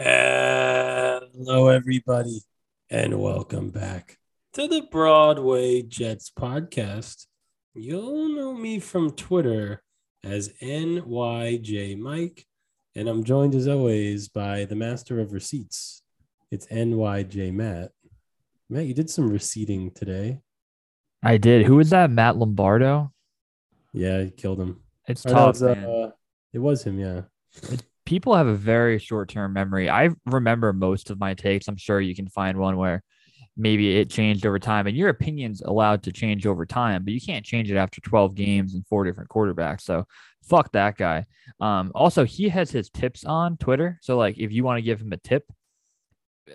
Hello, everybody, and welcome back to the Broadway Jets podcast. You'll know me from Twitter as NYJ Mike, and I'm joined as always by the master of receipts. It's NYJ Matt. Matt, you did some receipting today. I did. Who was that? Matt Lombardo? Yeah, you killed him. It's Or tough. was, uh, it was him, yeah. People have a very short term memory. I remember most of my takes. I'm sure you can find one where maybe it changed over time, and your opinion's allowed to change over time, but you can't change it after 12 games and four different quarterbacks. So fuck that guy. Um, also, he has his tips on Twitter. So, like, if you want to give him a tip,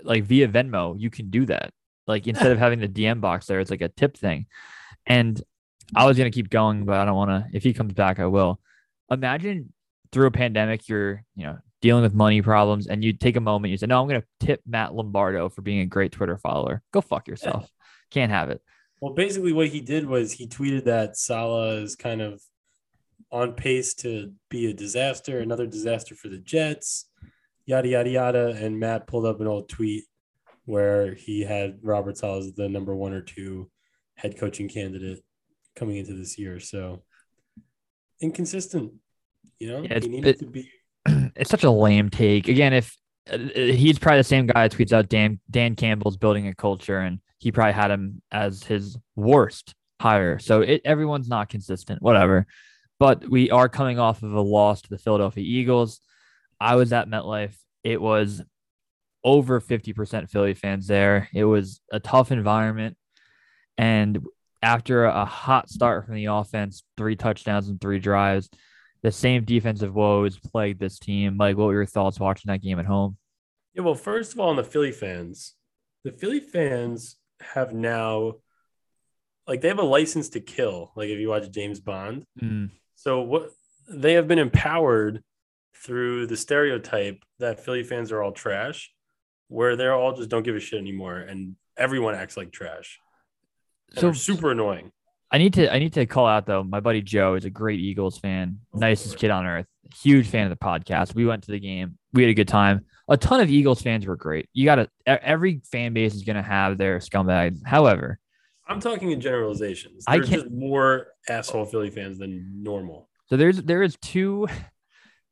like via Venmo, you can do that. Like, instead of having the DM box there, it's like a tip thing. And I was gonna keep going, but I don't want to. If he comes back, I will. Imagine through a pandemic, you're you know dealing with money problems, and you take a moment. You say, "No, I'm gonna tip Matt Lombardo for being a great Twitter follower." Go fuck yourself. Can't have it. Well, basically, what he did was he tweeted that Saleh is kind of on pace to be a disaster, another disaster for the Jets, yada, yada, yada. And Matt pulled up an old tweet where he had Robert Saleh as the number one or two head coaching candidate coming into this year. So inconsistent, you know, Yeah, it's- it- to be. it's such a lame take. Again, if uh, he's probably the same guy that tweets out Dan Dan Campbell's building a culture, and he probably had him as his worst hire. So it everyone's not consistent, whatever. But we are coming off of a loss to the Philadelphia Eagles. I was at MetLife. It was over 50% Philly fans there. It was a tough environment. And after a hot start from the offense, three touchdowns and three drives, the same defensive woes plagued this team. Like, what were your thoughts watching that game at home? Yeah, well, first of all, on the Philly fans, the Philly fans have now, like, they have a license to kill. Like, if you watch James Bond, Mm, so what they have been empowered through the stereotype that Philly fans are all trash, where they're all just don't give a shit anymore, and everyone acts like trash. So super annoying. I need to I need to call out though. My buddy Joe is a great Eagles fan, nicest kid on earth. Huge fan of the podcast. We went to the game. We had a good time. A ton of Eagles fans were great. You got to every fan base is going to have their scumbags. However, I'm talking in generalizations. I There's can't- just more asshole Philly fans than normal. So there's there is two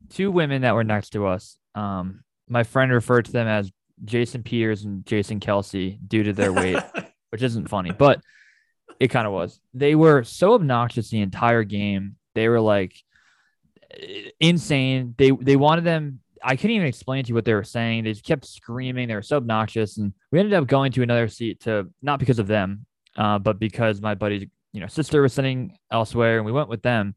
two women that were next to us. Um, my friend referred to them as Jason Peters and Jason Kelce due to their weight, which isn't funny, but it kind of was. They were so obnoxious the entire game. They were like insane. They they wanted them. I couldn't even explain to you what they were saying. They just kept screaming. They were so obnoxious, and we ended up going to another seat to not because of them, uh, but because my buddy's you know sister was sitting elsewhere, and we went with them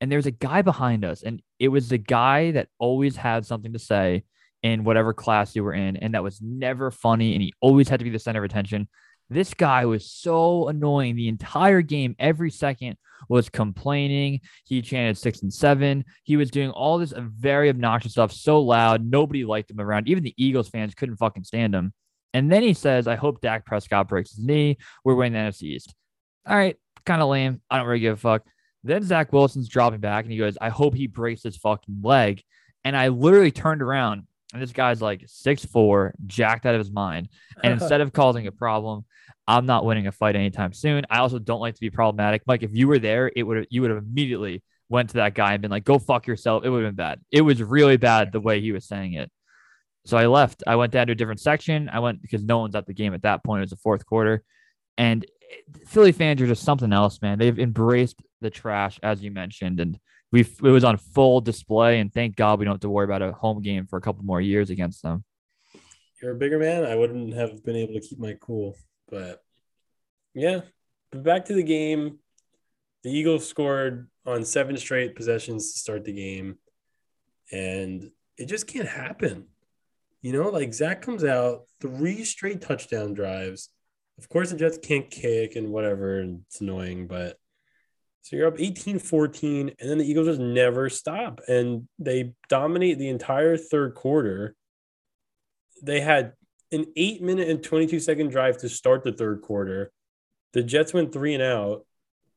and there's a guy behind us and it was the guy that always had something to say in whatever class you were in and that was never funny and he always had to be the center of attention this guy was so annoying the entire game. Every second was complaining. He chanted six and seven. He was doing all this very obnoxious stuff so loud. Nobody liked him around. Even the eagles fans couldn't fucking stand him. And then he says i hope Dak prescott breaks his knee. We're winning the nfc east. All right kind of lame. I don't really give a fuck. Then Zach Wilson's dropping back and he goes, I hope he breaks his fucking leg. And I literally turned around and this guy's like six four, jacked out of his mind. And instead of causing a problem, I'm not winning a fight anytime soon. I also don't like to be problematic. Mike, if you were there, it would you would have immediately went to that guy and been like, go fuck yourself. It would have been bad. It was really bad the way he was saying it. So I left. I went down to a different section. I went because no one's at the game at that point. It was the fourth quarter. And eh, Philly fans are just something else, man. They've embraced the trash, as you mentioned, and we it was on full display. And thank God we don't have to worry about a home game for a couple more years against them. You're a bigger man. I wouldn't have been able to keep my cool, but yeah. But back to the game. The Eagles scored on seven straight possessions to start the game, and it just can't happen. You know, like Zach comes out three straight touchdown drives. Of course, the Jets can't kick and whatever, and it's annoying, but so you're up 18 14, and then the Eagles just never stop. And they dominate the entire third quarter. They had an eight minute and 22 second drive to start the third quarter. The Jets went three and out,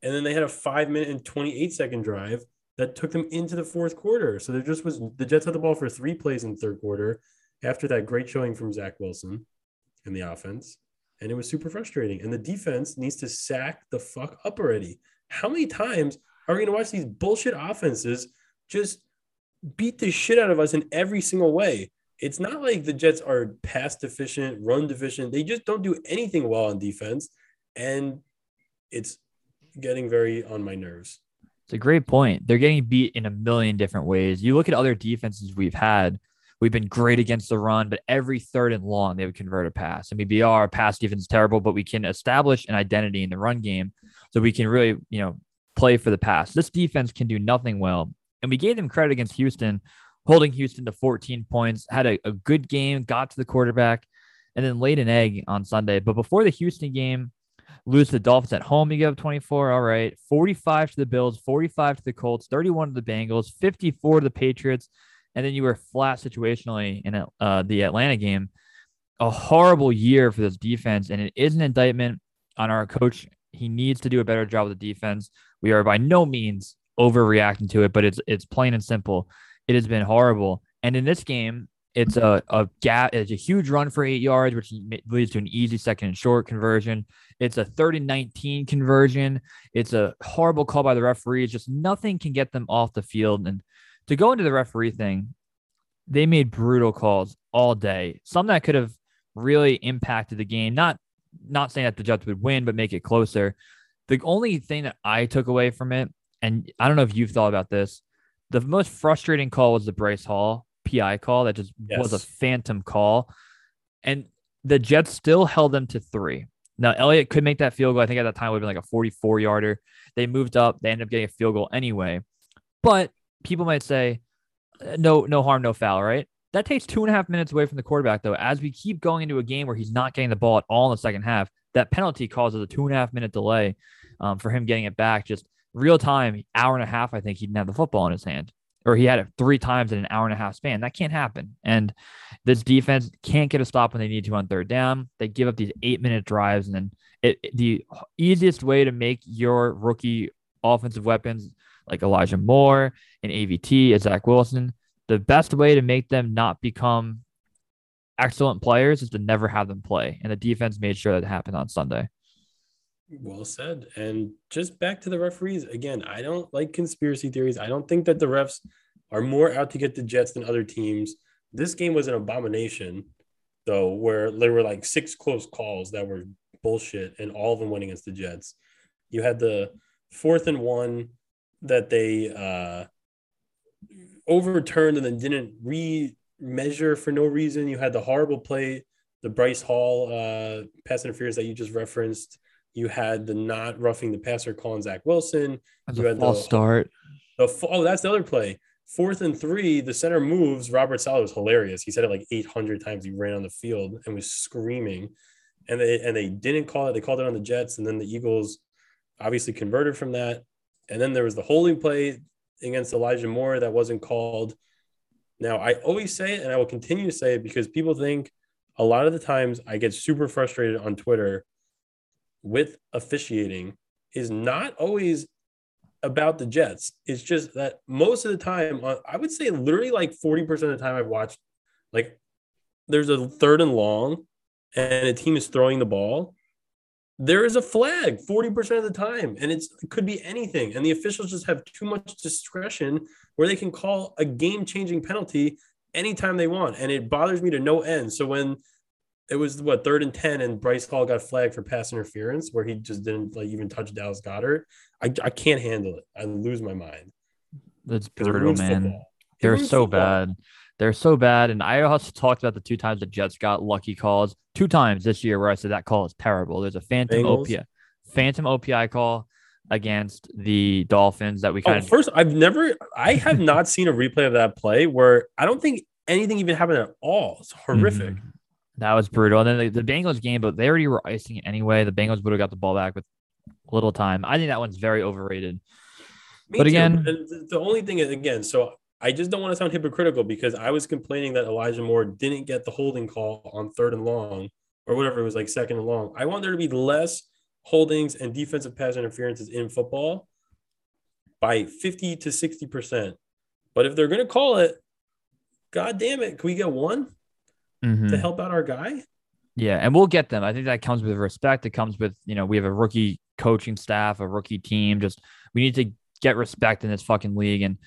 and then they had a five minute and 28 second drive that took them into the fourth quarter. So there just was the Jets had the ball for three plays in the third quarter, after that great showing from Zach Wilson in the offense. And it was super frustrating. And the defense needs to sack the fuck up already. How many times are we going to watch these bullshit offenses just beat the shit out of us in every single way? It's not like the Jets are pass deficient, run deficient. They just don't do anything well on defense. And it's getting very on my nerves. It's a great point. They're getting beat in a million different ways. You look at other defenses we've had. We've been great against the run, but every third and long they would convert a pass. I mean, BR pass defense is terrible, but we can establish an identity in the run game, so we can really, you know, play for the pass. This defense can do nothing well, and we gave them credit against Houston, holding Houston to 14 points. Had a, a good game, got to the quarterback, and then laid an egg on Sunday. But before the Houston game, lose to the Dolphins at home. You give up 24. All right. 45 to the Bills, 45 to the Colts, 31 to the Bengals, 54 to the Patriots. And then you were flat situationally in uh, the Atlanta game. A horrible year for this defense. And it is an indictment on our coach. He needs to do a better job with the defense. We are by no means overreacting to it, but it's it's plain and simple. It has been horrible. And in this game, it's a, a gap. It's a huge run for eight yards, which leads to an easy second and short conversion. It's a 30 19 conversion. It's a horrible call by the referees. Just nothing can get them off the field. And to go into the referee thing, they made brutal calls all day. Some that could have really impacted the game. Not not saying that the Jets would win, but make it closer. The only thing that I took away from it, and I don't know if you've thought about this, the most frustrating call was the Bryce Hall PI call that just yes. was a phantom call. And the Jets still held them to three. Now, Elliott could make that field goal. I think at that time it would have been like a 44 yarder. They moved up. They ended up getting a field goal anyway. But people might say, no, no harm, no foul, right? That takes two and a half minutes away from the quarterback, though. As we keep going into a game where he's not getting the ball at all in the second half, that penalty causes a two and a half minute delay um, for him getting it back. Just real time, hour and a half, I think he didn't have the football in his hand or he had it three times in an hour and a half span. That can't happen. And this defense can't get a stop when they need to on third down. They give up these eight minute drives. And then it, the easiest way to make your rookie offensive weapons like Elijah Moore and AVT Zach Wilson, the best way to make them not become excellent players is to never have them play. And the defense made sure that happened on Sunday. Well said. And just back to the referees again, I don't like conspiracy theories. I don't think that the refs are more out to get the Jets than other teams. This game was an abomination, though, where there were like six close calls that were bullshit, and all of them went against the Jets. You had the fourth and one that they uh, overturned and then didn't re measure for no reason. You had the horrible play, the Bryce Hall uh, pass interference that you just referenced. You had the not roughing the passer call on Zach Wilson. That's you had the start. The, oh, that's the other play. Fourth and three, the center moves. Robert Saleh was hilarious. He said it like 800 times. He ran on the field and was screaming, and they and they didn't call it. They called it on the Jets, and then the Eagles obviously converted from that. And then there was the holding play against Elijah Moore that wasn't called. Now I always say it, and I will continue to say it because people think a lot of the times I get super frustrated on Twitter with officiating is not always about the Jets. It's just that most of the time, uh, I would say literally like 40% of the time I've watched, like there's a third and long and a team is throwing the ball. There is a flag 40% of the time, and it's, it could be anything. And the officials just have too much discretion where they can call a game changing penalty anytime they want. And it bothers me to no end. So when it was what third and 10 and Bryce Hall got flagged for pass interference where he just didn't like even touch Dallas Goedert I, I can't handle it. I lose my mind. That's brutal, man. They're so football. bad. They're so bad. And I also talked about the two times the Jets got lucky calls. Two times this year where I said that call is terrible. There's a phantom Bengals. OPI, phantom OPI call against the Dolphins that we kind oh, of first I've never I have not seen a replay of that play where I don't think anything even happened at all. It's horrific. Mm-hmm. That was brutal. And then the, the Bengals game, but they already were icing it anyway. The Bengals would have got the ball back with little time. I think that one's very overrated. Me but too. again, the only thing is, again, so I just don't want to sound hypocritical because I was complaining that Elijah Moore didn't get the holding call on third and long or whatever it was like second and long. I want there to be less holdings and defensive pass interferences in football by 50 to 60%. But if they're going to call it, God damn it, can we get one? Mhm. to help out our guy. Yeah, and we'll get them. I think that comes with respect. It comes with, you know, we have a rookie coaching staff, a rookie team. Just we need to get respect in this fucking league. And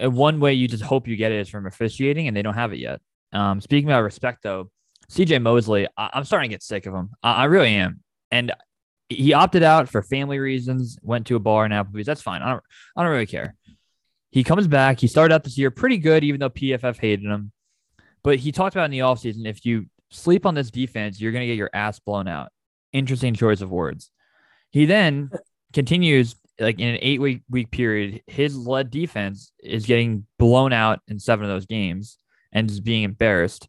one way you just hope you get it is from officiating, and they don't have it yet. Um, speaking about respect, though, CJ Mosley, I- I'm starting to get sick of him. I, I really am. And he opted out for family reasons, went to a bar in Applebee's. That's fine. I don't, I don't really care. He comes back. He started out this year pretty good, even though PFF hated him. But he talked about in the offseason if you sleep on this defense, you're going to get your ass blown out. Interesting choice of words. He then continues like in an eight week week period, his led defense is getting blown out in seven of those games and is being embarrassed.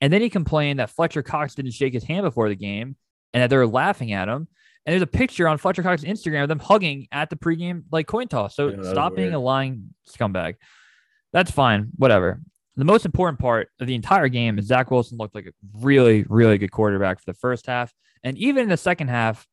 And then he complained that Fletcher Cox didn't shake his hand before the game and that they were laughing at him. And there's a picture on Fletcher Cox's Instagram of them hugging at the pregame like coin toss. So Yeah, stop being a lying scumbag. That's fine. Whatever. The most important part of the entire game is Zach Wilson looked like a really, really good quarterback for the first half. And even in the second half,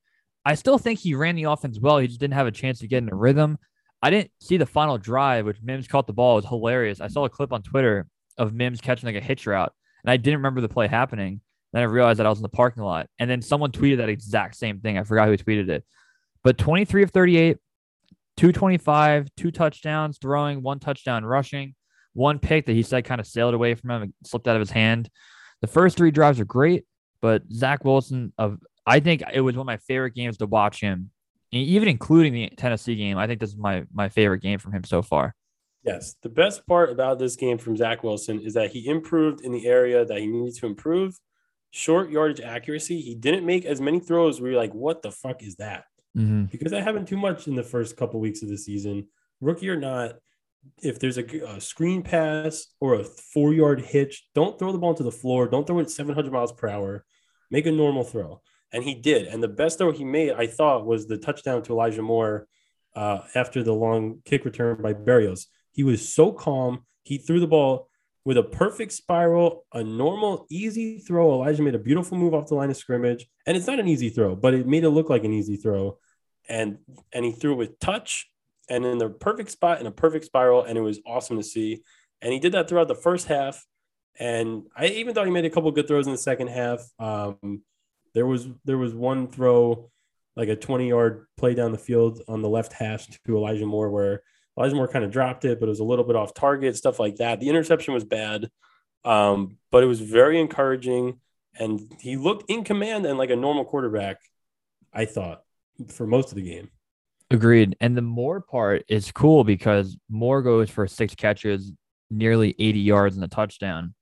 I still think he ran the offense well. He just didn't have a chance to get in a rhythm. I didn't see the final drive, which Mims caught the ball. It was hilarious. I saw a clip on Twitter of Mims catching like a hitch route, and I didn't remember the play happening. Then I realized that I was in the parking lot. And then someone tweeted that exact same thing. I forgot who tweeted it. But 23 of 38, 225, two touchdowns throwing, one touchdown rushing, one pick that he said kind of sailed away from him and slipped out of his hand. The first three drives are great, but Zach Wilson of I think it was one of my favorite games to watch him, even including the Tennessee game. I think this is my my favorite game from him so far. Yes, the best part about this game from Zach Wilson is that he improved in the area that he needed to improve. Short yardage accuracy. He didn't make as many throws where you're like, "What the fuck is that?" Mm-hmm. because that happened too much in the first couple weeks of the season. Rookie or not, if there's a, a screen pass or a four yard hitch, don't throw the ball to the floor. Don't throw it 700 miles per hour. Make a normal throw. And he did. And the best throw he made, I thought, was the touchdown to Elijah Moore uh, after the long kick return by Berrios. He was so calm. He threw the ball with a perfect spiral, a normal, easy throw. Elijah made a beautiful move off the line of scrimmage. And it's not an easy throw, but it made it look like an easy throw. And and he threw it with touch and in the perfect spot in a perfect spiral. And it was awesome to see. And he did that throughout the first half. And I even thought he made a couple good throws in the second half. Um, there was there was one throw, like a 20 yard play down the field on the left hash to Elijah Moore, where Elijah Moore kind of dropped it, but it was a little bit off target, stuff like that. The interception was bad, um, but it was very encouraging. And he looked in command and like a normal quarterback, I thought, for most of the game. Agreed. And the Moore part is cool because Moore goes for six catches, nearly 80 yards and a touchdown.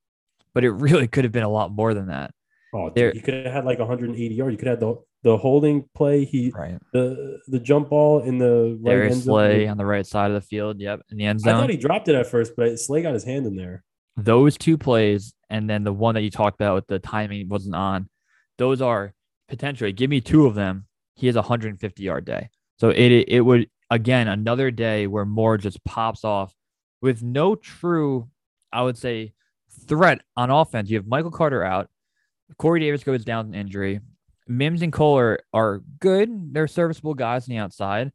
But it really could have been a lot more than that. Oh, dude, There- he could have had like 180 yards. You could have the the holding play. He Right. the the jump ball in the right Darius end zone. Slay on the right side of the field. Yep. In the end zone. I thought he dropped it at first, but Slay got his hand in there. those two plays and then the one that you talked about with the timing wasn't on those are potentially give me two of them he has a 150 yard day so it it would again another day where Moore just pops off with no true i would say threat on offense you have michael carter out corey davis goes down with an injury mims and Cole are are good they're serviceable guys on the outside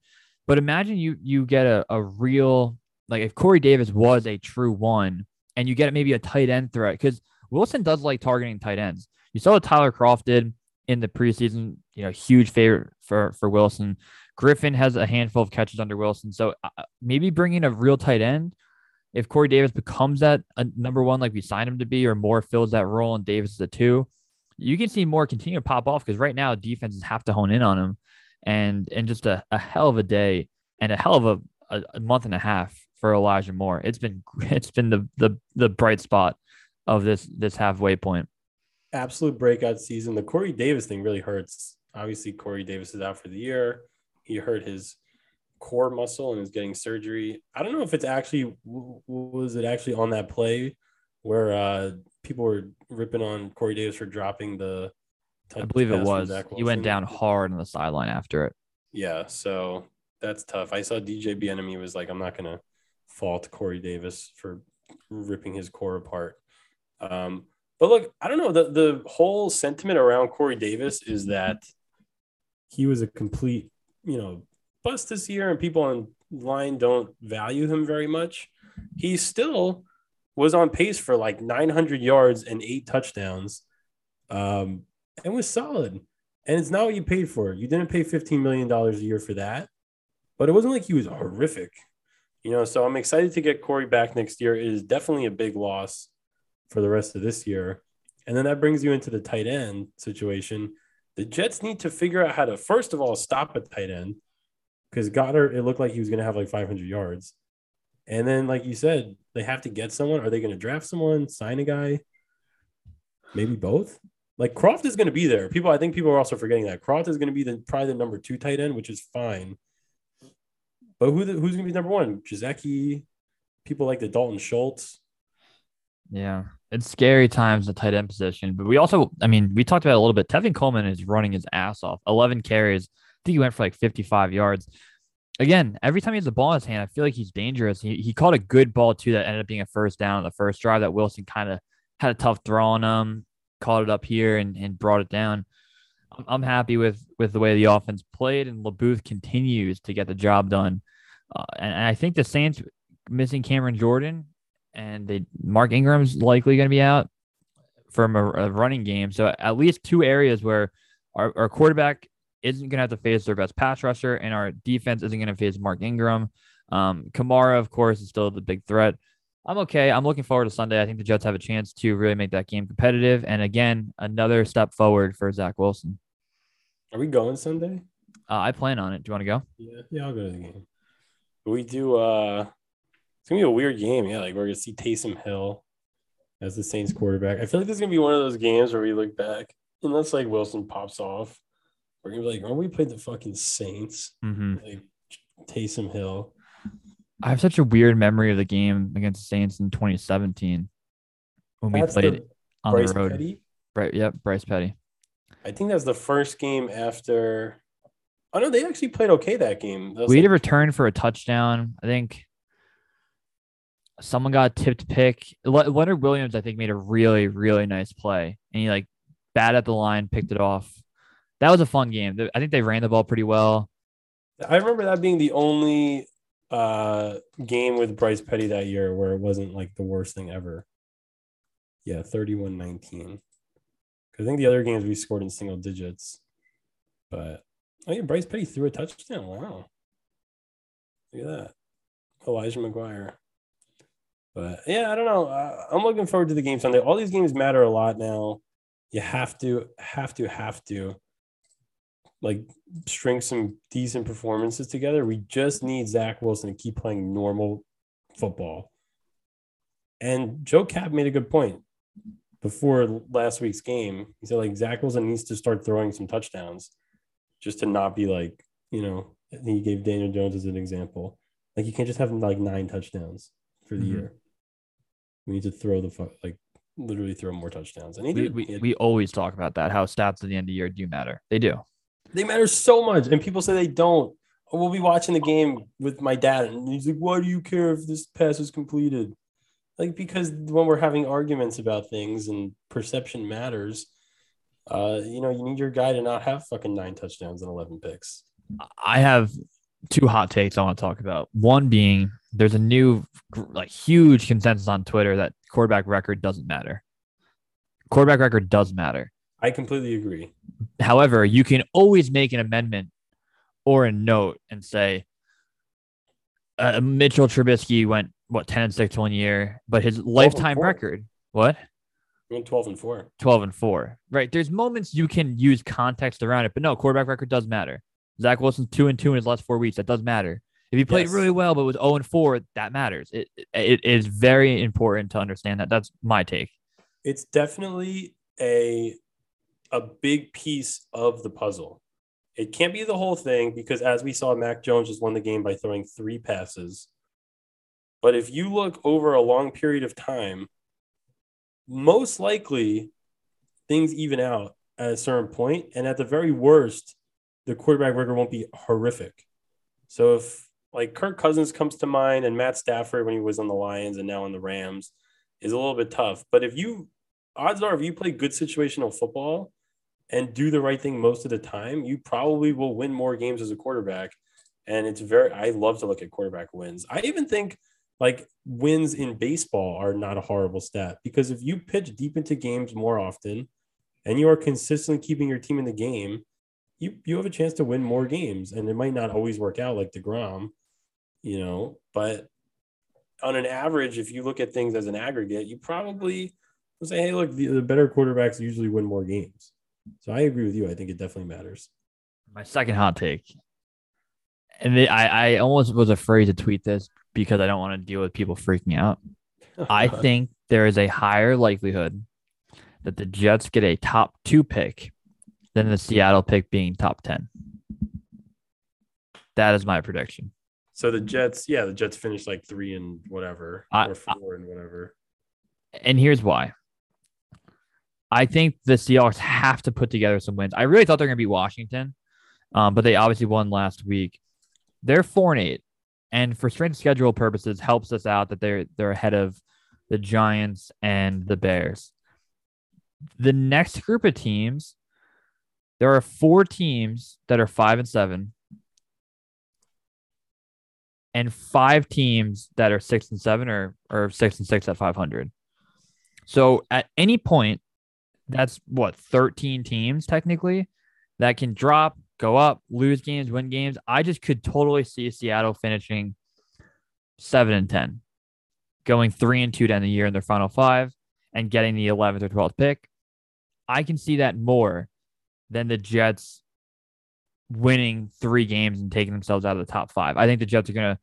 but imagine you you get a, a real like if corey davis was a true one and you get maybe a tight end threat because Wilson does like targeting tight ends. You saw what Tyler Kroft did in the preseason, you know, huge favorite for for Wilson. Griffin has a handful of catches under Wilson, so uh, maybe bringing a real tight end. If Corey Davis becomes that a number one, like we signed him to be, or more fills that role and Davis is a two, you can see more continue to pop off because right now defenses have to hone in on him, and and just a, a hell of a day and a hell of a, a, month and a half for Elijah Moore. It's been it's been the the the bright spot of this this halfway point. Absolute breakout season. The Corey Davis thing really hurts. Obviously, Corey Davis is out for the year. He hurt his core muscle and is getting surgery. I don't know if it's actually was it actually on that play where uh, people were ripping on Corey Davis for dropping the. I believe it was. He went down hard on the sideline after it. Yeah, so that's tough. I saw DJ Bien-Aime was like, I'm not gonna fault Corey Davis for ripping his core apart. Um, but look, I don't know. The the whole sentiment around Corey Davis is that he was a complete, you know, bust this year, and people online don't value him very much. He's still was on pace for like 900 yards and eight touchdowns, um, and was solid. And it's not what you paid for. You didn't pay 15 million dollars a year for that, but it wasn't like he was horrific. You know, so I'm excited to get Corey back next year. It is definitely a big loss for the rest of this year. And then that brings you into the tight end situation. The Jets need to figure out how to, first of all, stop a tight end because Goedert, it looked like he was going to have like 500 yards. And then, like you said, they have to get someone. Are they going to draft someone, sign a guy? Maybe both. Like Kroft is going to be there. People, I think people are also forgetting that Kroft is going to be the probably the number two tight end, which is fine. But who the, who's going to be number one? Gesicki, people like the Dalton Schultz. Yeah, it's scary times the tight end position. But we also, I mean, we talked about a little bit. Tevin Coleman is running his ass off. 11 carries. I think he went for like 55 yards. Again, every time he has the ball in his hand, I feel like he's dangerous. He, he caught a good ball too that ended up being a first down on the first drive that Wilson kind of had a tough throw on him, caught it up here and, and brought it down. I'm, I'm happy with with the way the offense played, and LeBooth continues to get the job done. Uh, and, and I think the Saints missing Cameron Jordan and they Mark Ingram's likely going to be out from a, a, running game. So at least two areas where our, our quarterback isn't going to have to face their best pass rusher, and our defense isn't going to face Mark Ingram. Um, Kamara, of course, is still the big threat. I'm okay. I'm looking forward to Sunday. I think the Jets have a chance to really make that game competitive. And again, another step forward for Zach Wilson. Are we going Sunday? Uh, I plan on it. Do you want to go? Yeah, yeah, I'll go to the game. We do. uh it's gonna be a weird game. Yeah, like we're gonna see Taysom Hill as the Saints quarterback. I feel like this is gonna be one of those games where we look back, unless like Wilson pops off, we're gonna be like, "Oh, we played the fucking Saints." Mm-hmm. Like Taysom Hill. I have such a weird memory of the game against the Saints in 2017 when That's we played on Bryce the road. Petty. Right. Yep. Bryce Petty. I think that's the first game after. Oh no, they actually played okay that game. That We had a return for a touchdown. I think someone got a tipped pick. Le- Leonard Williams, I think, made a really, really nice play, and he like bat at the line, picked it off. That was a fun game. I think they ran the ball pretty well. I remember that being the only uh game with Bryce Petty that year where it wasn't like the worst thing ever. Yeah, 31-19. I think the other games we scored in single digits. But oh yeah, Bryce Petty threw a touchdown. Wow. Look at that. Elijah McGuire. But yeah, I don't know. Uh, I'm looking forward to the game Sunday. All these games matter a lot now. You have to, have to, have to like string some decent performances together. We just need Zach Wilson to keep playing normal football. And Joe Cap made a good point before last week's game. He said like Zach Wilson needs to start throwing some touchdowns just to not be like, you know, he gave Daniel Jones as an example. Like you can't just have like nine touchdowns for the Mhm. year. We need to throw the fu- like literally throw more touchdowns. And We, did. we, we always talk about that, how stats at the end of the year do matter. They do. They matter so much, and people say they don't. Oh, We'll be watching the game with my dad, and he's like, "Why do you care if this pass is completed?" Like because when we're having arguments about things and perception matters, uh, you know, you need your guy to not have fucking nine touchdowns and eleven picks. I have two hot takes I want to talk about. One being there's a new like huge consensus on Twitter that quarterback record doesn't matter. Quarterback record does matter. I completely agree. However, you can always make an amendment or a note and say uh, Mitchell Trubisky went what 10 and 6 one year, but his lifetime record what? We went twelve and four. 12 and 4. Right. There's moments you can use context around it, but no, quarterback record does matter. Zach Wilson's 2 and 2 in his last four weeks. That does matter. If he played Yes. really well, but was 0 and 4, that matters. It, it is very important to understand that. That's my take. It's definitely a a big piece of the puzzle. It can't be the whole thing because, as we saw, Mac Jones just won the game by throwing three passes. But if you look over a long period of time, most likely things even out at a certain point, and at the very worst, the quarterback record won't be horrific. So if like Kirk Cousins comes to mind, and Matt Stafford when he was on the Lions and now on the Rams is a little bit tough. But if you odds are if you play good situational football and do the right thing most of the time, you probably will win more games as a quarterback. And it's very I love to look at quarterback wins. I even think like wins in baseball are not a horrible stat because if you pitch deep into games more often and you are consistently keeping your team in the game, you you have a chance to win more games. And it might not always work out like DeGrom, you know, but on an average, if you look at things as an aggregate, you probably say, hey, look, the, the better quarterbacks usually win more games. So I agree with you. I think it definitely matters. My second hot take, and they, I, I almost was afraid to tweet this because I don't want to deal with people freaking out. I think there is a higher likelihood that the Jets get a top two pick than the Seattle pick being top 10. That is my prediction. So the Jets, yeah, the Jets finished like three and whatever, I- or four and whatever. And here's why. I think the Seahawks have to put together some wins. I really thought they're going to beat Washington, um, but they obviously won last week. They're four and eight, and for strength schedule purposes, helps us out that they're they're ahead of the Giants and the Bears. The next group of teams, there are four teams that are five and seven, and five teams that are six and seven or or six and six at five hundred. So at any point, that's what 13 teams technically that can drop, go up, lose games, win games. I just could totally see Seattle finishing seven and 10, going three and two down the year in their final five and getting the 11th or 12th pick. I can see that more than the Jets winning three games and taking themselves out of the top five. I think the Jets are going to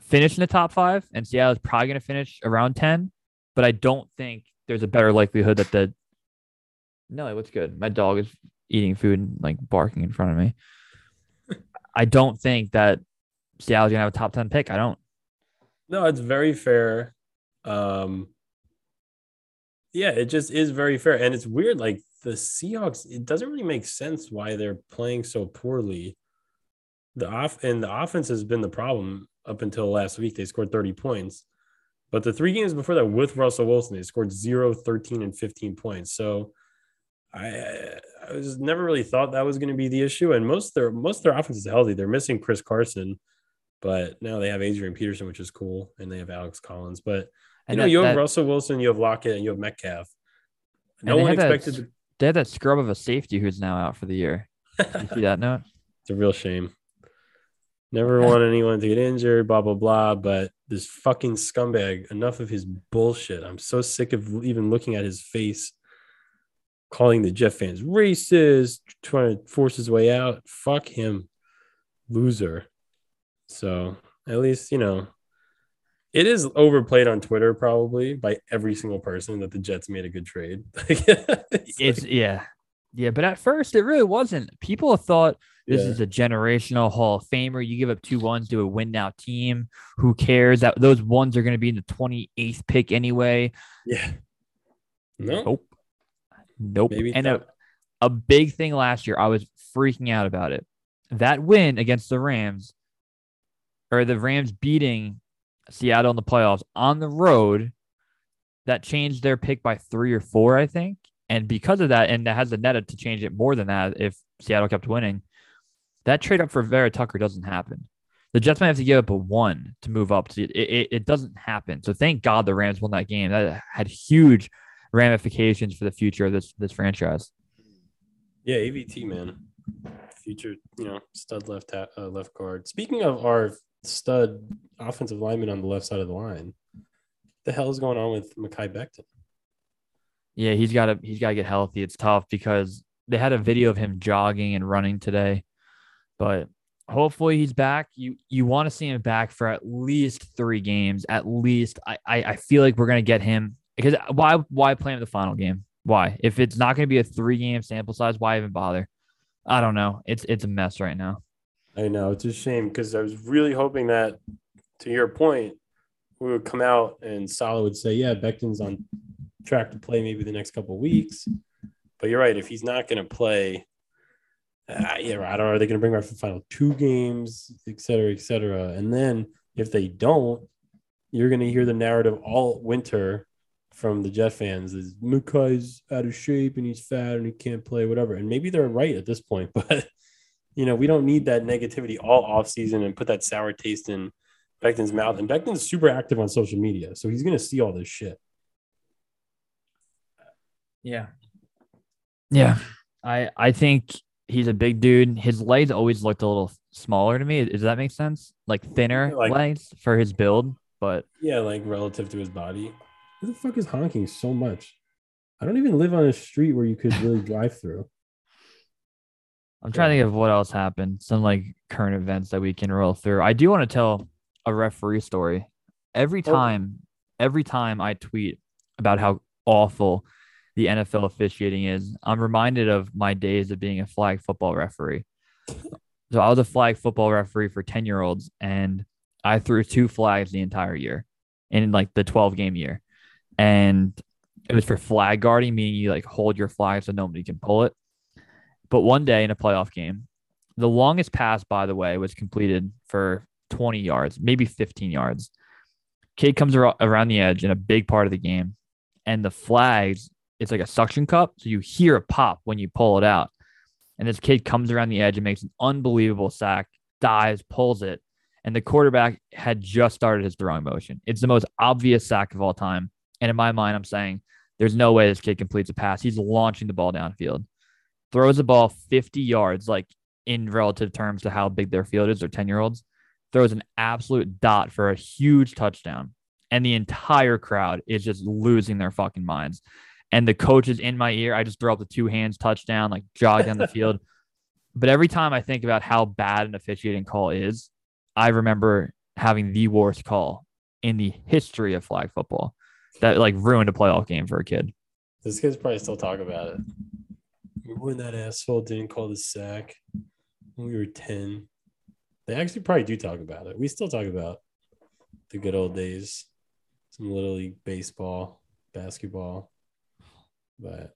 finish in the top five, and Seattle is probably going to finish around 10. But I don't think there's a better likelihood that the no, what's good? My dog is eating food and like barking in front of me. I don't think that Seattle's gonna have a top ten pick. I don't. No, it's very fair. Um, yeah, it just is very fair, and it's weird. Like the Seahawks, it doesn't really make sense why they're playing so poorly. The off and the offense has been the problem up until last week. They scored 30 points. But the three games before that with Russell Wilson, they scored 0, 13, and 15 points. So I I was never really thought that was going to be the issue. And most of their most of their offense is healthy. They're missing Chris Carson, but now they have Adrian Peterson, which is cool, and they have Alex Collins. But you And know, that- you have that- Russell Wilson, you have Lockett, and you have Metcalf. No one had that expected. to- They had that scrub of a safety who's now out for the year. You see that note? It's a real shame. Never want anyone to get injured, blah blah blah. But this fucking scumbag, enough of his bullshit. I'm so sick of even looking at his face, calling the Jeff fans racist, trying to force his way out. Fuck him, loser. So at least you know, it is overplayed on Twitter probably by every single person that the Jets made a good trade. it's It's like- yeah, yeah. But at first, it really wasn't. People thought this Yeah. is a generational Hall of Famer. You give up two ones to a win now team. Who cares? That those ones are going to be in the twenty eighth pick anyway. yeah. No, Nope. Nope. maybe and a, a big thing last year, I was freaking out about it. That win against the Rams, or the Rams beating Seattle in the playoffs on the road, that changed their pick by three or four, I think. And because of that, and that has the net to change it more than that if Seattle kept winning, that trade up for Vera Tucker doesn't happen. The Jets might have to give up a one to move up. To, it, it, it doesn't happen. So thank God the Rams won that game. That had huge ramifications for the future of this this franchise. Yeah, AVT man, future you know stud left ta- uh, left guard. Speaking of our stud offensive lineman on the left side of the line, the hell is going on with Mekhi Becton? Yeah, he's got to he's got to get healthy. It's tough because they had a video of him jogging and running today, but hopefully he's back. You you want to see him back for at least three games. At least I I, I feel like we're gonna get him because why why play him the final game? Why if it's not gonna be a three game sample size? Why even bother? I don't know. It's it's a mess right now. I know it's a shame because I was really hoping that, to your point, we would come out and Saleh would say, "Yeah, Becton's on track to play maybe the next couple weeks." But you're right. If he's not going to play, uh, yeah, I don't know. Are they going to bring back the final two games, et cetera, et cetera? And then if they don't, you're going to hear the narrative all winter from the Jet fans is Mekhi's out of shape and he's fat and he can't play, whatever. And maybe they're right at this point, but you know, we don't need that negativity all off season and put that sour taste in Becton's mouth, and Becton's super active on social media, so he's gonna see all this shit. Yeah. Yeah. I I think he's a big dude. His legs always looked a little smaller to me. Does that make sense? Like thinner Like- legs for his build, but Yeah, like relative to his body. Who the fuck is honking so much? I don't even live on a street where you could really drive through. I'm trying to think of what else happened. Some like current events that we can roll through. I do want to tell a referee story. Every Oh. time, every time I tweet about how awful the NFL officiating is, I'm reminded of my days of being a flag football referee. So I was a flag football referee for 10 year olds and I threw two flags the entire year in like the 12 game year. And it was for flag guarding, meaning you like hold your flag so nobody can pull it. But one day in a playoff game, the longest pass, by the way, was completed for 20 yards, maybe 15 yards. Kid comes ar- around the edge in a big part of the game, and the flags, it's like a suction cup. So you hear a pop when you pull it out. And this kid comes around the edge and makes an unbelievable sack, dives, pulls it. And the quarterback had just started his throwing motion. It's the most obvious sack of all time. And in my mind, I'm saying there's no way this kid completes a pass. He's launching the ball downfield throws the ball 50 yards, like in relative terms to how big their field is, they're 10 year olds, throws an absolute dot for a huge touchdown. And the entire crowd is just losing their fucking minds. And the coach is in my ear. I just throw up the two hands touchdown, like jog down the field. But every time I think about how bad an officiating call is, I remember having the worst call in the history of flag football that like ruined a playoff game for a kid. This kid's probably still talk about it. Remember when that asshole didn't call the sack when we were 10? They actually probably do talk about it. We still talk about the good old days, some little league baseball, basketball. But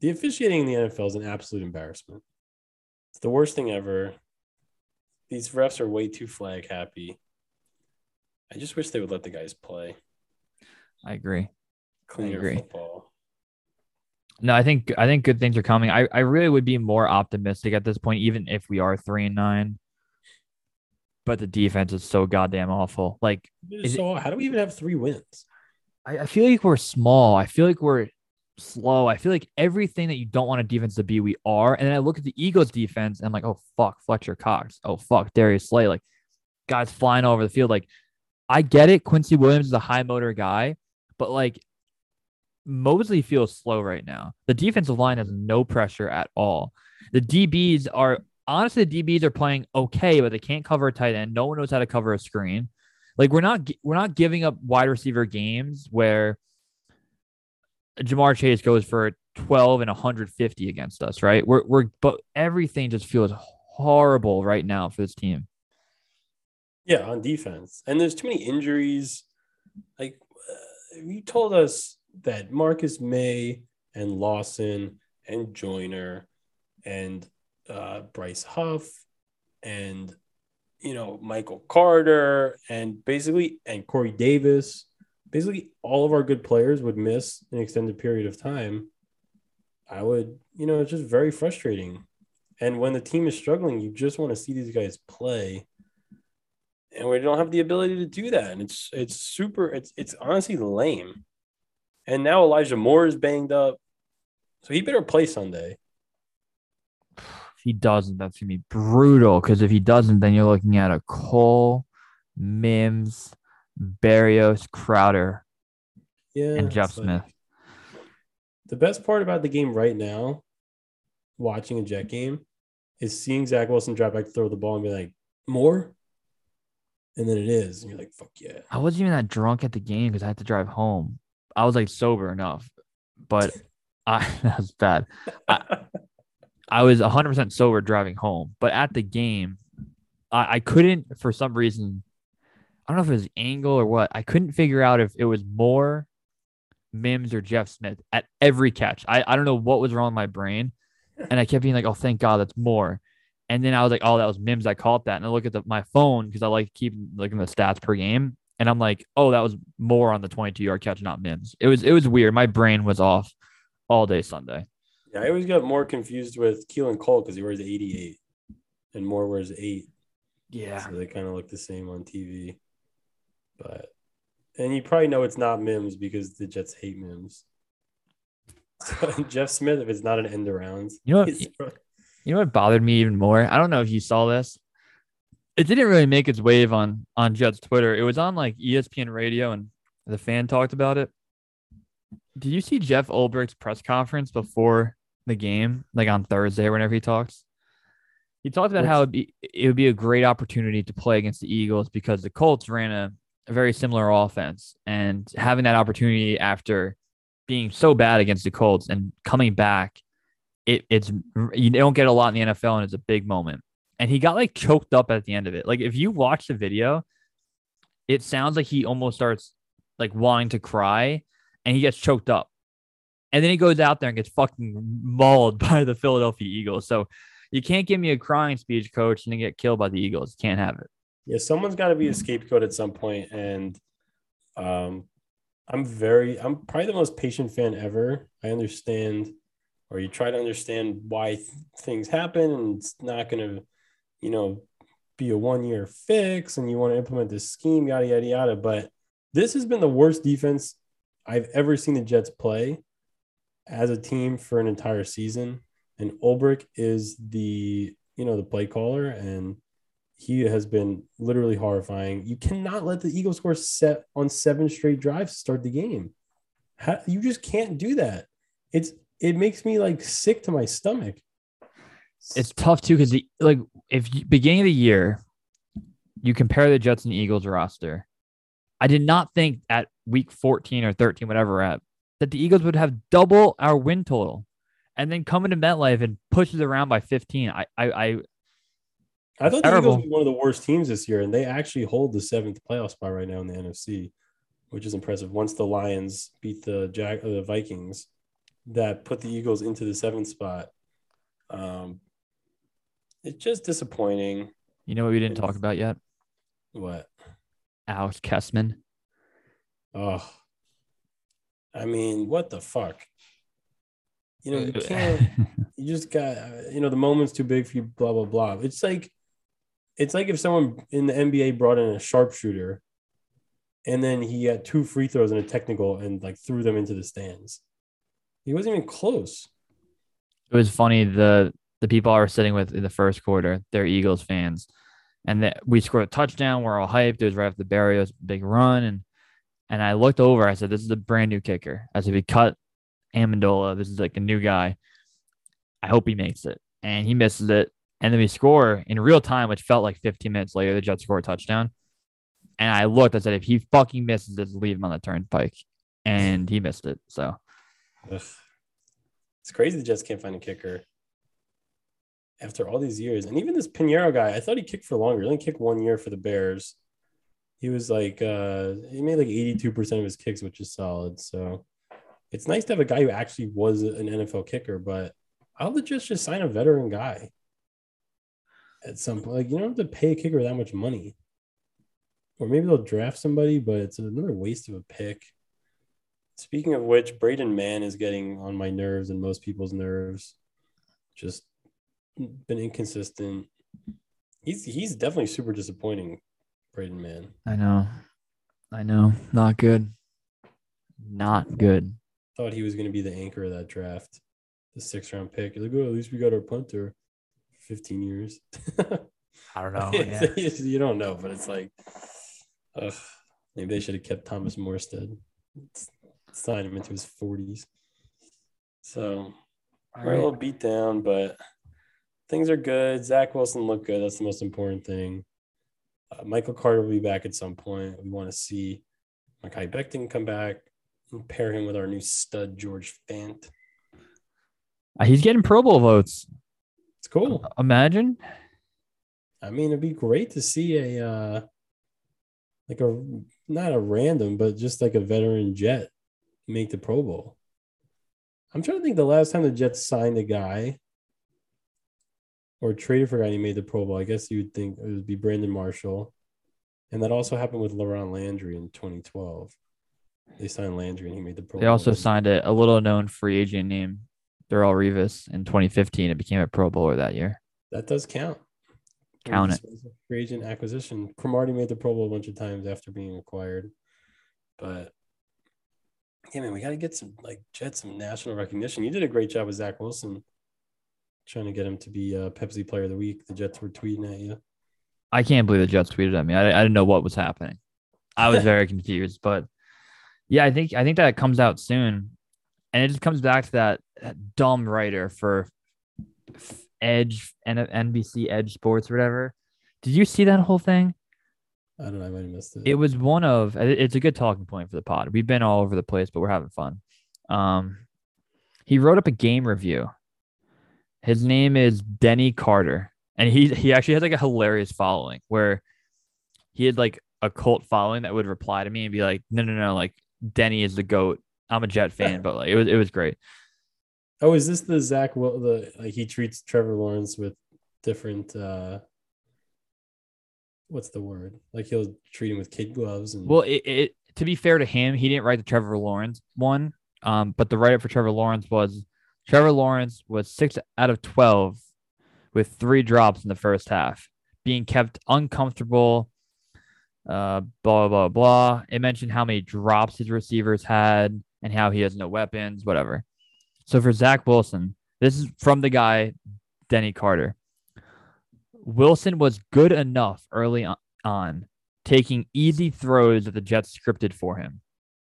the officiating in the NFL is an absolute embarrassment. It's the worst thing ever. These refs are way too flag happy. I just wish they would let the guys play I agree. cleaner agree. football. No, I think I think good things are coming. I, I really would be more optimistic at this point, even if we are three and nine. But the defense is so goddamn awful. Like Is it- So how do we even have three wins? I, I feel like we're small. I feel like we're slow. I feel like everything that you don't want a defense to be, we are. And then I look at the Eagles defense and I'm like, oh fuck, Fletcher Cox. Oh fuck, Darius Slay. Like guys flying all over the field. Like I get it. Quincy Williams is a high motor guy, but like Mosley feels slow right now. The defensive line has no pressure at all. The DBs are honestly the DBs are playing okay, but they can't cover a tight end. No one knows how to cover a screen. Like we're not we're not giving up wide receiver games where Ja'Marr Chase goes for 12 and 150 against us, right? We're we're but everything just feels horrible right now for this team. Yeah, on defense. And there's too many injuries. Like you told us that Marcus Maye and Lawson and Joyner and uh, Bryce Huff and you know Michael Carter and basically and Corey Davis, basically all of our good players would miss an extended period of time. I would, you know, it's just very frustrating. And when the team is struggling, you just want to see these guys play and we don't have the ability to do that. And it's it's super. It's it's honestly lame. And now Elijah Moore is banged up, so he better play Sunday. If he doesn't, that's gonna be brutal. Because if he doesn't, then you're looking at a Cole, Mims, Berrios, Crowder, Yeah, and Jeff like- Smith. The best part about the game right now, watching a Jet game, is seeing Zach Wilson drop back to throw the ball and be like, "More," and then it is, and you're like, "Fuck yeah!" I wasn't even that drunk at the game because I had to drive home. I was like sober enough, but I that was bad. I was 100% sober driving home, but at the game, I, I couldn't, for some reason, I don't know if it was angle or what. I couldn't figure out if it was more Mims or Jeff Smith at every catch. I, I don't know what was wrong with my brain. And I kept being like, oh, thank God that's more. And then I was like, oh, that was Mims. I caught that. And I look at the, my phone because I like to keep looking at the stats per game. And I'm like, oh, that was more on the 22 yard catch, not Mims. It was it was weird. My brain was off all day Sunday. Yeah, I always got more confused with Keelan Cole because he wears 88, and Moore wears eight. Yeah. So they kind of look the same on TV. But and you probably know it's not Mims because the Jets hate Mims. So Jeff Smith, if it's not an end around, You know what? You know what bothered me even more? I don't know if you saw this. It didn't really make its wave on on Jets Twitter. It was on like ESPN radio and the fan talked about it. Did you see Jeff Ulbrich's press conference before the game, like on Thursday whenever he talks? He talked about how it'd be, it would be a great opportunity to play against the Eagles because the Colts ran a, a very similar offense and having that opportunity after being so bad against the Colts and coming back it it's you don't get a lot in the NFL and it's a big moment. And he got like choked up at the end of it. Like if you watch the video, it sounds like he almost starts like wanting to cry and he gets choked up. And then he goes out there and gets fucking mauled by the Philadelphia Eagles. So you can't give me a crying speech, coach, and then get killed by the Eagles. Can't have it. Yeah, someone's got to be a scapegoat at some point, and um, I'm very, I'm probably the most patient fan ever. I understand, or you try to understand why th- things happen, and it's not going to, you know, be a one year fix, and you want to implement this scheme, yada yada yada. But this has been the worst defense I've ever seen the Jets play as a team for an entire season, and Ulbrich is the, you know, the play caller and he has been literally horrifying. You cannot let the Eagles score set on seven straight drives to start the game. How, you just can't do that. It's it makes me like sick to my stomach. It's tough too because like if you, beginning of the year, you compare the Jets and Eagles roster. I did not think at week 14 or 13, whatever at, that the Eagles would have double our win total and then come into MetLife and push it around by 15. I I, I I thought Terrible. the Eagles were one of the worst teams this year, and they actually hold the seventh playoff spot right now in the NFC, which is impressive. Once the Lions beat the Jack, uh, the Vikings, that put the Eagles into the seventh spot. Um, it's just disappointing. you know what we didn't talk about yet? What? Alex Kessman. Oh, I mean, what the fuck? You know, you can't. you just got. You know, the moment's too big for you. Blah blah blah. It's like, it's like if someone in the NBA brought in a sharpshooter, and then he had two free throws and a technical, and like threw them into the stands. He wasn't even close. it was funny the the people I was sitting with in the first quarter, they're Eagles fans, and that we scored a touchdown. We're all hyped. It was right after the Berrios big run, and and I looked over. I said, "This is a brand new kicker." I said, "We cut Amendola. This is like a new guy. I hope he makes it." And he misses it, and then we score in real time, which felt like 15 minutes later. The Jets score a touchdown, and I looked. I said, "If he fucking misses this, leave him on the turnpike," and he missed it. So Ugh. It's crazy the Jets can't find a kicker after all these years. And even this Piñeiro guy, I thought he kicked for longer. He only kicked one year for the Bears. He was like, uh, he made like 82% of his kicks, which is solid. So it's nice to have a guy who actually was an NFL kicker, but I'll Jets just sign a veteran guy at some point. Like, you don't have to pay a kicker that much money. Or maybe they'll draft somebody, but it's another waste of a pick. Speaking of which, Braden Mann is getting on my nerves and most people's nerves. Just been inconsistent. He's he's definitely super disappointing, Braden Mann. I know. I know. Not good. Not good. Thought he was going to be the anchor of that draft, the six round pick. You're like, oh, at least we got our punter. for Fifteen years. I don't know. It's- you don't know, but it's like, ugh, maybe they should have kept Thomas Morstead. Sign him into his forties. So we're a little beat down, but things are good. Zach Wilson looked good. That's the most important thing. Uh, Michael Carter will be back at some point. We want to see Mekhi Becton come back and pair him with our new stud George Fant. Uh, He's getting Pro Bowl votes. It's cool. Imagine. I mean, it'd be great to see a uh, like a not a random, but just like a veteran Jet make the Pro Bowl. I'm trying to think the last time the Jets signed a guy or traded for a guy and he made the Pro Bowl. I guess you would think it would be Brandon Marshall, and that also happened with LaRon Landry in 2012. They signed Landry and he made the Pro They Bowl. They also signed a, a little known free agent named Darrelle Revis in 2015. It became a Pro Bowler that year. that does count. Count it. Free agent acquisition. Cromartie made the Pro Bowl a bunch of times after being acquired, but yeah, man, we got to get some like Jets some national recognition. You did a great job with Zach Wilson, trying to get him to be a Pepsi Player of the Week. The Jets were tweeting at you. I can't believe the Jets tweeted at me. I, I didn't know what was happening. I was very confused, but yeah, I think I think that comes out soon, and it just comes back to that, that dumb writer for Edge and NBC Edge Sports, or whatever. Did you see that whole thing? I don't know. I might have missed it. It was one of. It's a good talking point for the pod. We've been all over the place, but we're having fun. Um, he wrote up a game review. His name is Denny Carter, and he he actually has like a hilarious following where he had like a cult following that would reply to me and be like, "No, no, no, like Denny is the goat. I'm a Jet fan, but like it was it was great." Oh, is this the Zach? Well, the like he treats Trevor Lawrence with different. uh What's the word? Like he'll treat him with kid gloves and. Well, it, it to be fair to him, he didn't write the Trevor Lawrence one. Um, but the write up for Trevor Lawrence was Trevor Lawrence was six out of twelve with three drops in the first half, being kept uncomfortable. Uh, blah blah blah. It mentioned how many drops his receivers had and how he has no weapons, whatever. So for Zach Wilson, this is from the guy, Denny Carter. Wilson was good enough early on, taking easy throws that the Jets scripted for him,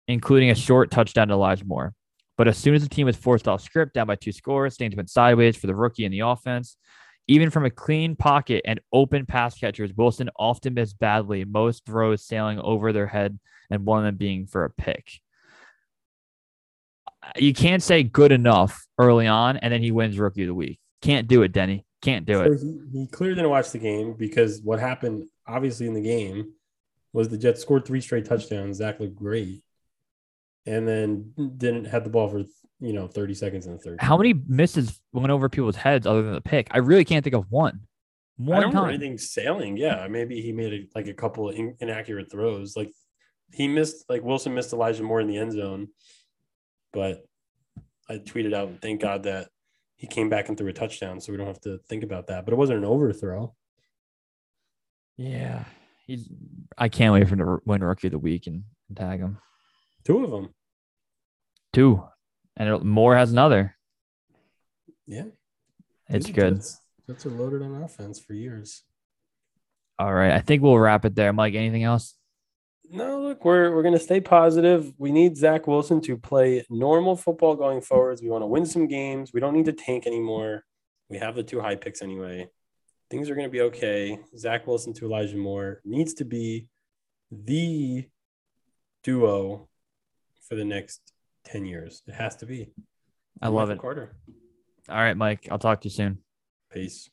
including a short touchdown to Elijah Moore. But as soon as the team was forced off script, down by two scores, things went sideways for the rookie in the offense. Even from a clean pocket and open pass catchers, Wilson often missed badly, most throws sailing over their head and one of them being for a pick you can't say good enough early on and then he wins rookie of the week. Can't do it, Denny. Can't do so it. He, he clearly didn't watch the game because what happened, obviously, in the game was the Jets scored three straight touchdowns. Zach looked great, and then didn't have the ball for you know 30 seconds in the third. How many misses went over people's heads other than the pick? I really can't think of one. One I don't time. anything sailing. Yeah, maybe he made a, like a couple of in, inaccurate throws. Like he missed, like Wilson missed Elijah Moore in the end zone, but I tweeted out, thank God that he came back and threw a touchdown, so we don't have to think about that. But it wasn't an overthrow. Yeah, he's. I can't wait for him to win rookie of the week and, and tag him. Two of them. Two, and Moore has another. Yeah, it's good. Jets are loaded on offense for years. All right, I think we'll wrap it there. Mike, anything else? No, look, we're we're gonna stay positive. We need Zach Wilson to play normal football going forwards. We want to win some games. We don't need to tank anymore. We have the two high picks anyway. Things are gonna be okay. Zach Wilson to Elijah Moore needs to be the duo for the next 10 years. It has to be. I love Michael it. Carter. All right, Mike. I'll talk to you soon. Peace.